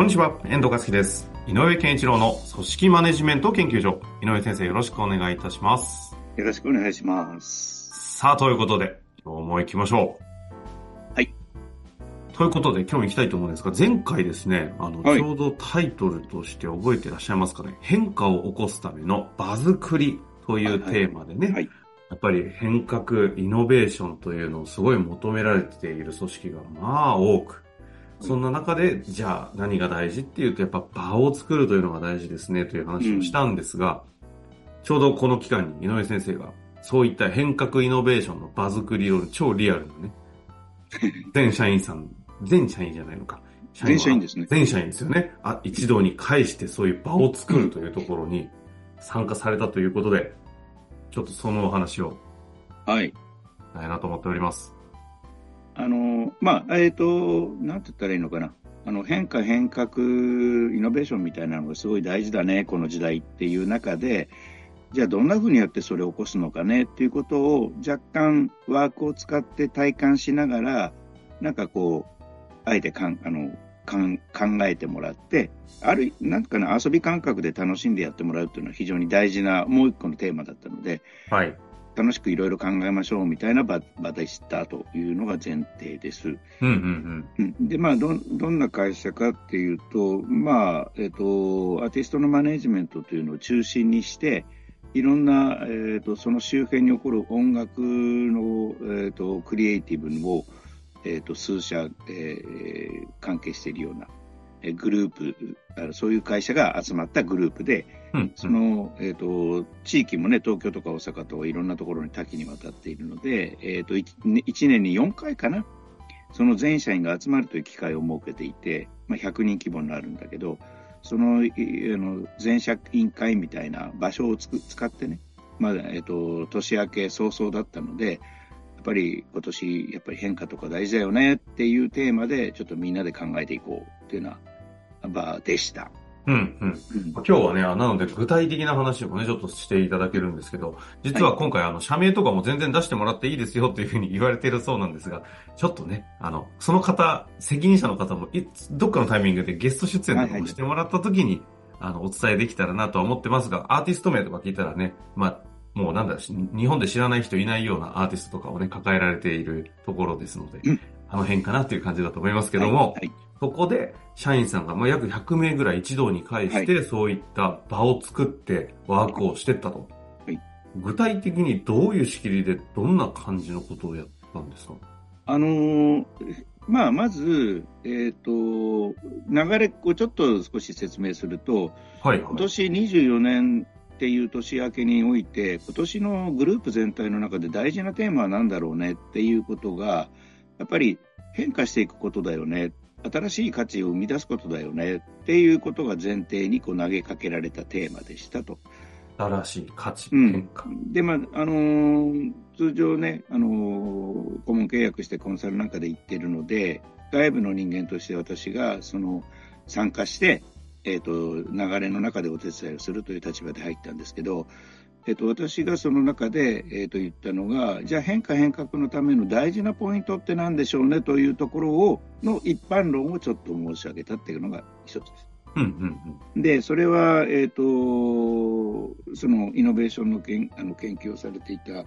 こんにちは、遠藤和樹です。井上健一郎の組織マネジメント研究所。井上先生、よろしくお願いいたします。よろしくお願いします。さあ、ということで、今日も行きましょう。はい。ということで、今日も行きたいと思うんですが、前回ですね、あの、はいちょうどタイトルとして覚えてらっしゃいますかね。変化を起こすための場作りというテーマでね、はい。やっぱり変革、イノベーションというのをすごい求められている組織がまあ多く、そんな中で、じゃあ何が大事っていうと、やっぱ場を作るというのが大事ですねという話をしたんですが、ちょうどこの期間に井上先生が、そういった変革イノベーションの場作りを超リアルなね、全社員さん、全社員じゃないのか。全社員ですね全社員ですよね。あ、一堂に会してそういう場を作るというところに参加されたということで、ちょっとそのお話をはい。したいなと思っております。あの、まあ、えっ、と、なんて言ったらいいのかな。あの、変化、変革、イノベーションみたいなのがすごい大事だね、この時代っていう中で、じゃあどんな風にやってそれを起こすのかねっていうことを若干ワークを使って体感しながら、なんかこう、あえてかんあのかん考えてもらって、ある、なんかな、遊び感覚で楽しんでやってもらうっていうのは非常に大事なもう一個のテーマだったので、はい。楽しくいろいろ考えましょうみたいな場場でしたというのが前提です。うんうんうんで、まあどん、どんな会社かっていうと、まあ、えっ、と、アーティストのマネジメントというのを中心にして、いろんな、えっ、と、その周辺に起こる音楽の、えっ、と、クリエイティブを、えっ、と、数社、えー関係しているような、えーグループ、あそういう会社が集まったグループで、うん。うん。その、えっ、と、地域もね、東京とか大阪とかいろんなところに多岐にわたっているので、えっ、と、1年に4回かな、その全社員が集まるという機会を設けていて、まあ、100人規模になるんだけど、その、いあの、全社員会みたいな場所をつく使ってね、まあ、えっ、と、年明け早々だったので、やっぱり今年、やっぱり変化とか大事だよねっていうテーマで、ちょっとみんなで考えていこうっていうような場でした。うんうん。うん。今日はね、あなので具体的な話もね、ちょっとしていただけるんですけど、実は今回あの、社名とかも全然出してもらっていいですよっていうふうに言われているそうなんですが、ちょっとね、あの、その方、責任者の方もいつ、どっかのタイミングでゲスト出演とかもしてもらった時に、あの、お伝えできたらなとは思ってますが、アーティスト名とか聞いたらね、まあ、もうなんだ日本で知らない人いないようなアーティストとかをね、抱えられているところですので、うん。あの辺かなっていう感じだと思いますけども、はいはいそこで、社員さんが、まあ、約100名ぐらい一堂に会して、そういった場を作って、ワークをしてったと。はい具体的にどういう仕切りで、どんな感じのことをやったんですか？あのーまあ、まず、えっ、と、流れをちょっと少し説明すると、はい、今年24年っていう年明けにおいて、今年のグループ全体の中で大事なテーマは何だろうねっていうことが、やっぱり変化していくことだよね。新しい価値を生み出すことだよねっていうことが前提にこう投げかけられたテーマでしたと。新しい価値、うん変化。で、まあ、あのー通常ね、あのー顧問契約してコンサルなんかで行ってるので、外部の人間として私が、その、参加して、えっ、と、流れの中でお手伝いをするという立場で入ったんですけど、えっ、と、私がその中で、えっ、と、言ったのが、じゃあ変化変革のための大事なポイントって何でしょうねというところを、の一般論をちょっと申し上げたっていうのが一つです。うんうんで、それは、えっ、と、そのイノベーションの研あの研究をされていた、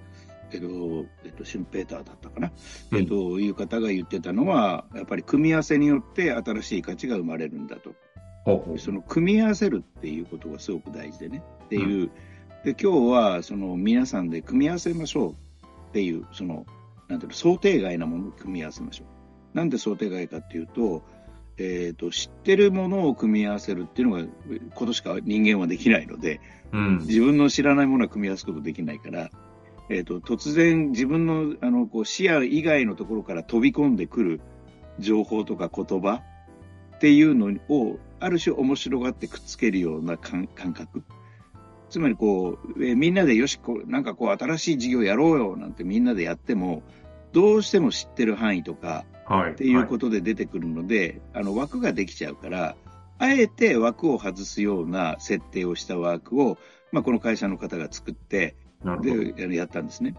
えっ、と、えっ、と、シュンペーターだったかな、うん。えっ、と、いう方が言ってたのは、やっぱり組み合わせによって新しい価値が生まれるんだと。その組み合わせるっていうことがすごく大事でね。っていう。で、今日は、その皆さんで組み合わせましょうっていう、その、なんていうの、想定外なものを組み合わせましょう。なんで想定外かっていうと、えっ、と、知ってるものを組み合わせるっていうのが、ことしか人間はできないので、うん。自分の知らないものは組み合わせることできないから、えっ、と、突然自分の、あの、こう、視野以外のところから飛び込んでくる、情報とか言葉っていうのを、ある種面白がってくっつけるような感感覚。つまりこう、えーみんなでよしこう、なんかこう新しい事業やろうよなんてみんなでやっても、どうしても知ってる範囲とかはい。っていうことで出てくるので、あの枠ができちゃうから、あえて枠を外すような設定をした枠を、まあ、この会社の方が作って。で、やったんですね。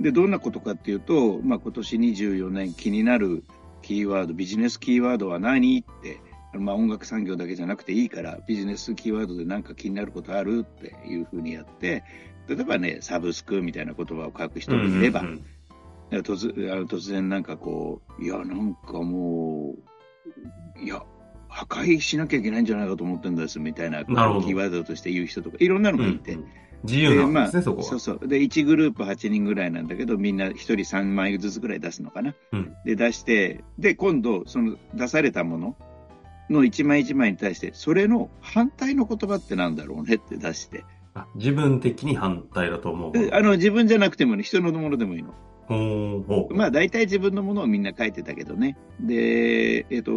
で、どんなことかっていうと、まあ、今年24年気になるキーワード、ビジネスキーワードは何って、まあ、音楽産業だけじゃなくていいから、ビジネスキーワードで何か気になることあるっていうふうにやって、例えばね、サブスクみたいな言葉を書く人もいれば、うんうんうん突あの突然なんかこう、いや、なんかもう、いや、破壊しなきゃいけないんじゃないかと思ってんですみたいなキーワードとして言う人とか、いろんなのがいて、うん自由なんですね、あ、そこは。そうそう。で、1グループ8人ぐらいなんだけど、みんな1人3枚ずつぐらい出すのかな。うんで、出して、で、今度、その出されたものの1枚1枚に対して、それの反対の言葉ってなんだろうねって出して。あ自分的に反対だと思う。であの、自分じゃなくてもね、人のものでもいいの。まあ、大体自分のものをみんな書いてたけどね。で、えっ、と、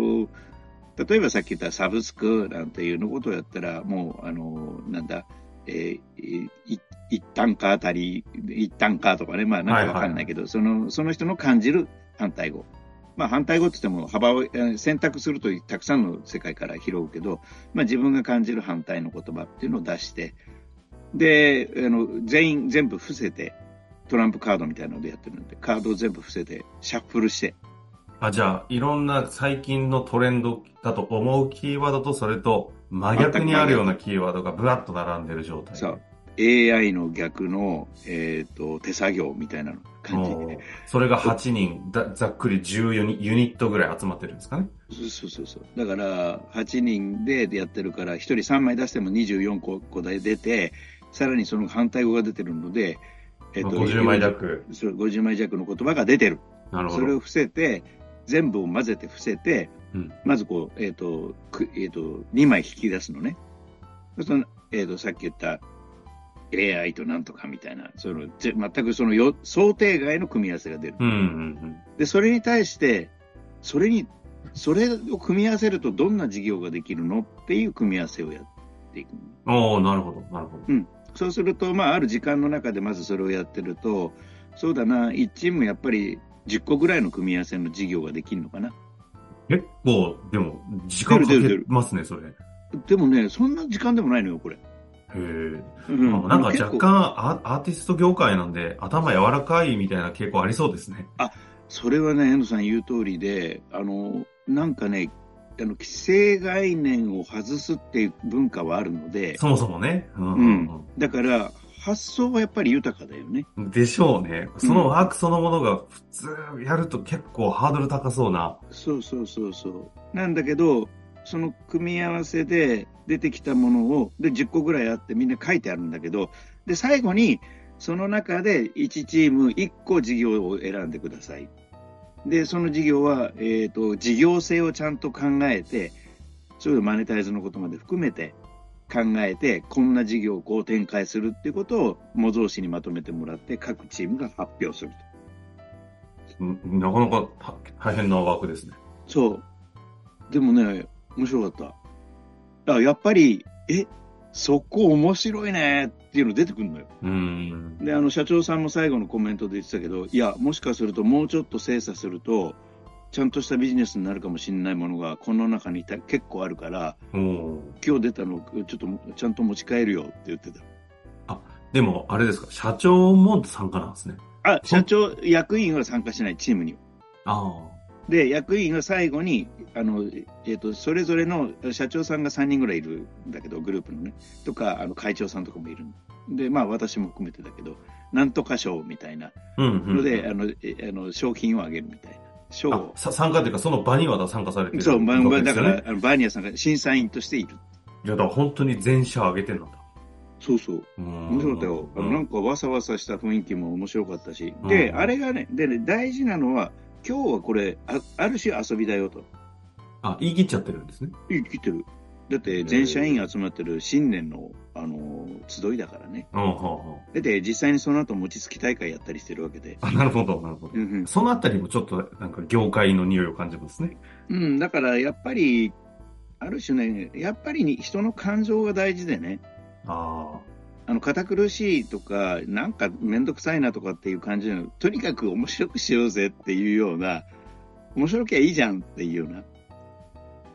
例えばさっき言ったサブスクなんていうのことをやったら、もう、あの、なんだ、えーい一単価あたり、一単価とかね、まあなんかわかんないけど、その、その人の感じる反対語。まあ反対語って言っても幅をえー選択するとたくさんの世界から拾うけど、まあ自分が感じる反対の言葉っていうのを出して、で、あの、全員全部伏せて、トランプカードみたいなのでやってるんで、カードを全部伏せて、シャッフルして、あ、じゃあ、いろんな最近のトレンドだと思うキーワードと、それと真逆にあるようなキーワードがブワッと並んでる状態。そう。AI の逆の、えっ、と、手作業みたいな感じ。おーそれが8人、だざっくり14にユニットぐらい集まってるんですかね？そうそうそう。だから、8人でやってるから、1人3枚出しても24個個で出て、さらにその反対語が出てるので、えっ、まあ50枚弱。そう50枚弱の言葉が出てる。なるほど。それを伏せて、全部を混ぜて伏せて、うんまずこう、えっ、と、くえっ、と、2枚引き出すのね。そうすると、えっ、と、さっき言った AI となんとかみたいな、その、ぜ全くそのよ想定外の組み合わせが出る。うんうんで、それに対して、それに、それを組み合わせるとどんな事業ができるのっていう組み合わせをやっていく。うん。おおなるほど、なるほど。そうすると、まあ、ある時間の中でまずそれをやってると、そうだな、1チームやっぱり10個ぐらいの組み合わせの事業ができるのかな。結構、でも、時間かけますね、それ。へでもね、そんな時間でもないのよ、これ。え。うんなんか若干アアーティスト業界なんで頭柔らかいみたいな傾向ありそうですね。それはね、遠藤さん言う通りで、あの、なんかね、あの、既成概念を外すっていう文化はあるので、そもそもね。うんううんん。だから、発想はやっぱり豊かだよね。うん、でしょうね。そのワークそのものが普通やると結構ハードル高そうな。そうそうそうそう。なんだけど、その組み合わせで出てきたものを、で、10個ぐらいあってみんな書いてあるんだけど、で、最後に、その中で1チーム1個事業を選んでください。で、その事業は、えっ、と、事業性をちゃんと考えて、それでマネタイズのことまで含めて考えて、こんな事業をこう展開するっていうことを模造紙にまとめてもらって、各チームが発表すると。うんなかなか大変なワークですね。そう。でもね、面白かった。あ、やっぱり、え、そこ面白いねっていうの出てくるのよ。うん。で、あの、社長さんも最後のコメントで言ってたけど、いや、もしかするともうちょっと精査すると、ちゃんとしたビジネスになるかもしれないものがこの中にた結構あるから、今日出たのちょっとちゃんと持ち帰るよって言ってた。でも、あれですか、社長も参加なんですね。あ、社長、役員は参加しない、チームに。あで、役員は最後に、あの、えっ、と、それぞれの社長さんが3人ぐらいいるんだけど、グループのね、とか、あの、会長さんとかもいるので、まあ、私も含めてだけど、なんとか賞みたいなあ。うんうん、ので、あの、えあの、賞品をあげるみたいな。賞あを。さ参加というか、その場には参加されてるそう、だから、あのバーニアさんが審査員としている。いや、だから本当に全社上げてんのだ。そうそう。面面白かったよ。あの、なんかわさわさした雰囲気も面白かったし。うんで、あれがね、でね、大事なのは、今日はこれ、あある種遊びだよと。あ、言い切っちゃってるんですね。言い切ってる。だって全社員集まってる新年の、あの、集いだからね。うん、ほうほだって実際にその後餅つき大会やったりしてるわけで。う。あ、なるほど、なるほどう。んそのあたりもちょっと、なんか業界の匂いを感じますね。うん、うん、だからやっぱり、ある種ね、やっぱりに人の感情が大事でね、ああの、堅苦しいとか、なんかめんどくさいなとかっていう感じの、とにかく面白くしようぜっていうような、面白きゃいいじゃんっていうような。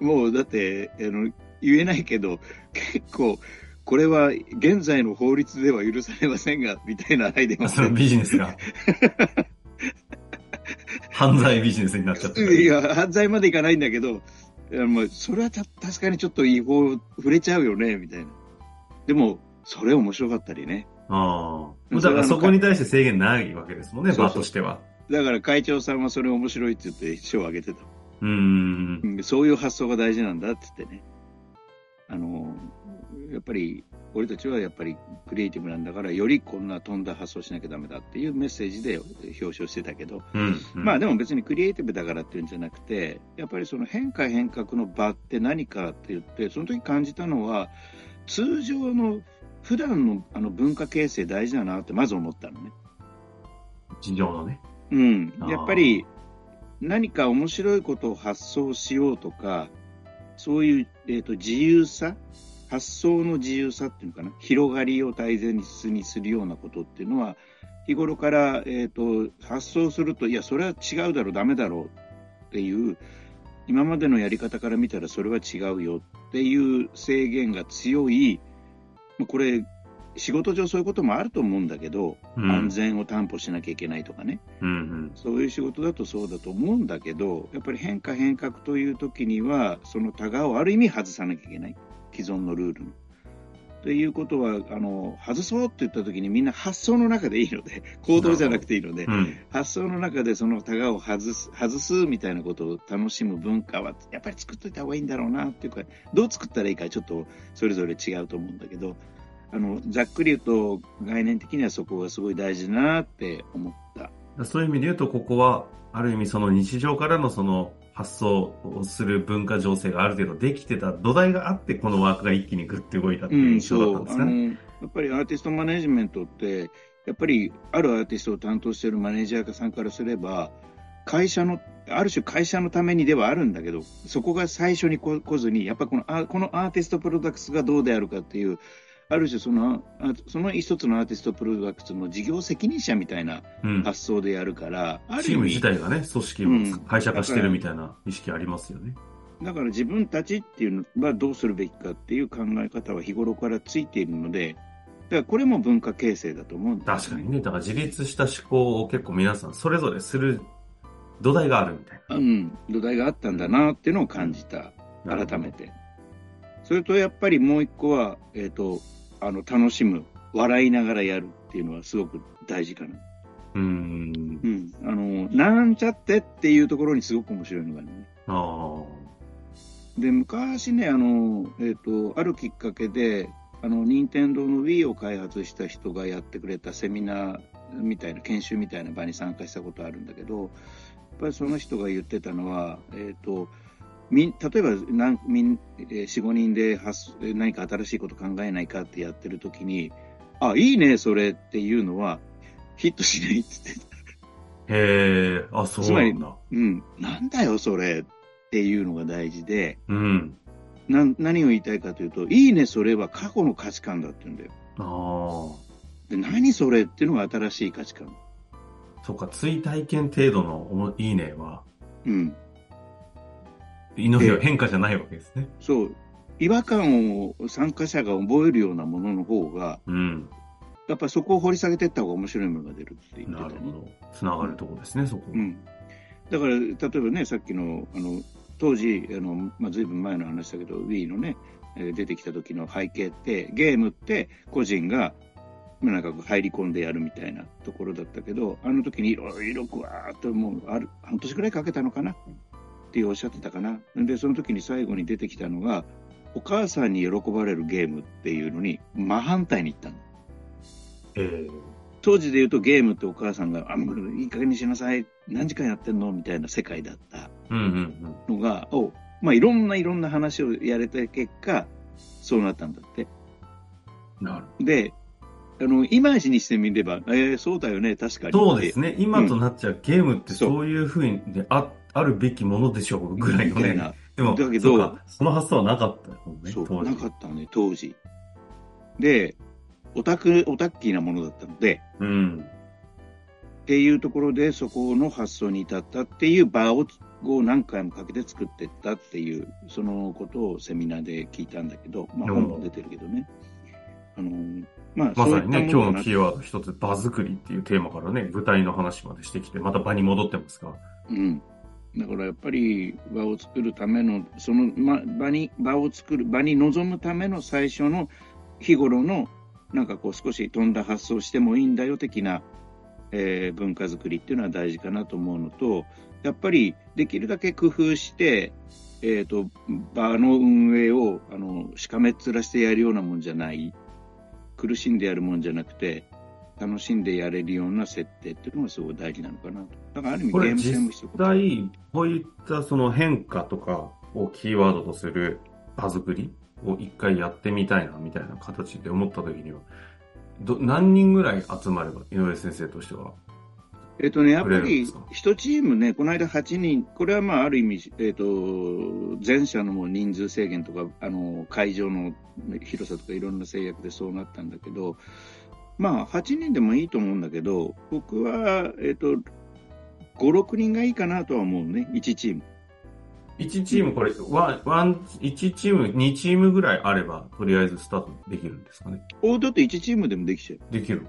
もうだって、あの、言えないけど、結構、これは現在の法律では許されませんが、みたいなアイデアそのビジネスが。犯罪ビジネスになっちゃってる。いや、犯罪までいかないんだけど、それはた確かにちょっと違法、触れちゃうよね、みたいな。でも、それ面白かったりね。ああ。だからそこに対して制限ないわけですもんね、場としては。だから会長さんはそれ面白いって言って賞をあげてた。うーん。うんそういう発想が大事なんだって言ってね。あの、やっぱり、俺たちはやっぱりクリエイティブなんだから、よりこんな飛んだ発想しなきゃダメだっていうメッセージで表彰してたけど、うん。うんまあでも別にクリエイティブだからっていうんじゃなくて、やっぱりその変化変革の場って何かって言って、その時感じたのは、通常の普段のあの文化形成大事だなってまず思ったのね。事情のね。うんやっぱり何か面白いことを発想しようとか、そういう、えー、と自由さ、発想の自由さっていうのかな、広がりを大切にするようなことっていうのは、日頃から、えー、と発想すると、いや、それは違うだろう、ダメだろうっていう、今までのやり方から見たらそれは違うよっていう制限が強い、これ、仕事上そういうこともあると思うんだけど、うん安全を担保しなきゃいけないとかね。うんうん。そういう仕事だとそうだと思うんだけど、やっぱり変化変革という時には、そのタガをある意味外さなきゃいけない。既存のルールの。ということは、あの、外そうって言った時にみんな発想の中でいいので、行動じゃなくていいのでう、ん。発想の中でそのタガを外す、外すみたいなことを楽しむ文化は、やっぱり作っといた方がいいんだろうなっていうか、どう作ったらいいかちょっとそれぞれ違うと思うんだけど、あの、ざっくり言うと概念的にはそこがすごい大事だなって思った。そういう意味で言うと、ここは、ある意味その日常からのその発想をする文化情勢がある程度できてた土台があって、このワークが一気にグッて動いたっていう印象だったんですかね。あのやっぱりアーティストマネジメントって、やっぱりあるアーティストを担当しているマネージャーさんからすれば、会社の、ある種会社のためにではあるんだけど、そこが最初に来来ずに、やっぱこのあこのアーティストプロダクツがどうであるかっていう、ある種その、あその一つのアーティストプロダクツの事業責任者みたいなうん。発想でやるから、あるチーム自体がね、組織うんを会社化してるみたいな意識ありますよね。だから自分たちっていうのはどうするべきかっていう考え方は日頃からついているので、だからこれも文化形成だと思うんだよね確かにね。だから自立した思考を結構皆さんそれぞれする土台があるみたいうん、土台があったんだなっていうのを感じた、な。改めて。それとやっぱりもう一個は、えっ、と、あの、楽しむ、笑いながらやるっていうのはすごく大事かな。うーん。うん。あの、なんちゃってっていうところにすごく面白いのがね。ああ。で、昔ね、あの、えっ、と、あるきっかけで、あの、任天堂の Wii を開発した人がやってくれたセミナーみたいな、研修みたいな場に参加したことあるんだけど、やっぱりその人が言ってたのは、えっ、と、みん例えばなんみん、えー4、5人で何か新しいこと考えないかってやってる時に、あ、いいね、それっていうのは、ヒットしないって言ってた。へえ、あ、そうなんだ。うん、なんだよ、それっていうのが大事で、うん。な何を言いたいかというと、いいね、それは過去の価値観だって言うんだよ。ああ。で、何それっていうのが新しい価値観。そっか、追体験程度のいいねは、うん。いのええ変化じゃないわけですね。そう。違和感を参加者が覚えるようなものの方が、うん。やっぱりそこを掘り下げていった方が面白いものが出るって言ってたね。なるほど。つながるとこですね、そこ。うん。だから、例えばね、さっきの、あの、当時、あの、まあ、ずいぶん前の話だけど、Wii のね、えー出てきた時の背景って、ゲームって個人が、まあ、なんか入り込んでやるみたいなところだったけど、あの時にいろいろぐわーっともう、ある、半年くらいかけたのかなっておっしゃってたかな。で、その時に最後に出てきたのが、お母さんに喜ばれるゲームっていうのに、真反対に行ったの。ええ当時で言うとゲームってお母さんが、あ、もういい加減にしなさい。何時間やってんの？みたいな世界だったうんうんのが、お、まあいろんないろんな話をやれた結果、そうなったんだって。なるで、あの、イマージにしてみれば、えー、そうだよね、確かに。そうですね。今となっちゃうゲームってそうそういうふうにでああるべきものでしょうぐらいのね。でも、だけどその発想はなかったもんね、そう、当時なかったね、当時。で、オタク、オタッキーなものだったので、うん。っていうところで、そこの発想に至ったっていう場をを何回もかけて作っていったっていう、そのことをセミナーで聞いたんだけど、まあうん本も出てるけどね。あの、まあ、まさにね、今日のキキーワード一つ、場作りっていうテーマからね、舞台の話までしてきて、また場に戻ってますが。うん。だからやっぱり場を作るための、その、場に、場を作る、場に臨むための最初の日頃の、なんかこう少し飛んだ発想してもいいんだよ的な、えー文化づくりっていうのは大事かなと思うのと、やっぱりできるだけ工夫して、えっ、と、場の運営を、あの、しかめっ面してやるようなもんじゃない、苦しんでやるもんじゃなくて、楽しんでやれるような設定っていうのがすごい大事なのかなと。だからある意味これゲーム性も一緒実際、こういったその変化とかをキーワードとする場作りを一回やってみたいな、みたいな形で思った時には、ど何人ぐらい集まれば、井上先生としては。えっとね、やっぱり一チームね、この間8人、これはまあ、ある意味、えっと、前者の人数制限とか、あの、会場の広さとかいろんな制約でそうなったんだけど、まあ、8人でもいいと思うんだけど、僕は、えっと、5、6人がいいかなとは思うね、1チーム。1チームこれ、ワン、ワン、1チーム、2チームぐらいあれば、とりあえずスタートできるんですかね。おだって1チームでもできちゃう。できる。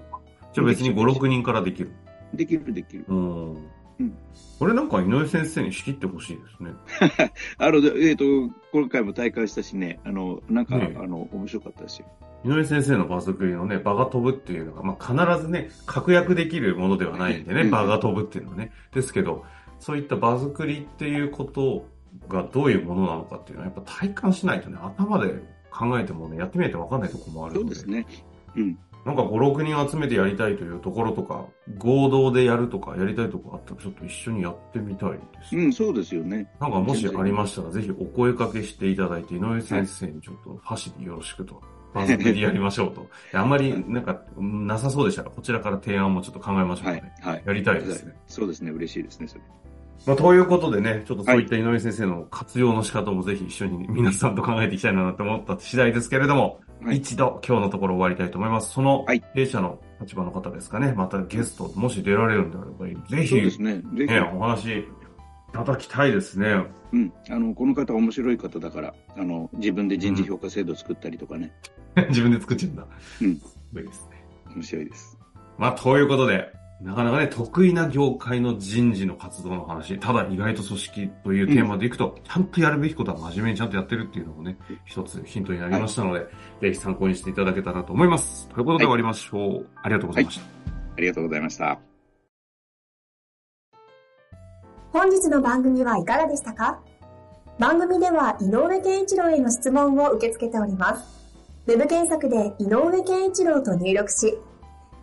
じゃあ別に5、6人からできる。できる、できる。うん。うんこれなんか井上先生に仕切ってほしいですね。あの、えっと、今回も大会したしね、あの、なんか、ねあの、面白かったですよ。井上先生の場作りのね、場が飛ぶっていうのが、まあ、必ずね、確約できるものではないんでね、うん場が飛ぶっていうのはね。ですけど、そういった場作りっていうことがどういうものなのかっていうのは、やっぱ体感しないとね、頭で考えてもね、やってみないと分かんないところもあるので。そうですね。うん。なんか5、6人集めてやりたいというところとか、合同でやるとか、やりたいとこあったら、ちょっと一緒にやってみたいです。うん、そうですよね。なんかもしありましたら、ぜひお声かけしていただいて、井上先生にちょっと箸でよろしくと、場作りやりましょうと。あんまりなんかなさそうでしたら、こちらから提案もちょっと考えましょうはいね。。はい。やりたいですね。そうですね。嬉しいですね、それ。まあ、ということでね、ちょっとそういった井上先生の活用の仕方もぜひ一緒に皆さんと考えていきたいなと思った次第ですけれども、はい一度今日のところ終わりたいと思います。そのはい弊社の立場の方ですかね、またゲスト、もし出られるんであれば、ぜひ、ですね。ぜひ、ね、お話いただきたいですね。うん。あの、この方面白い方だから、あの、自分で人事評価制度作ったりとかね。自分で作っちゃうんだ。うんすごいですね。面白いです。まあ、ということで、なかなかね、得意な業界の人事の活動の話、ただ意外と組織というテーマでいくと、ちゃんとやるべきことは真面目にちゃんとやってるっていうのもね、一つヒントになりましたので、ぜひ参考にしていただけたらと思います。ということで終わりましょう。ありがとうございました。ありがとうございました。本日の番組はいかがでしたか？番組では井上健一郎への質問を受け付けております。ウェブ検索で井上健一郎と入力し、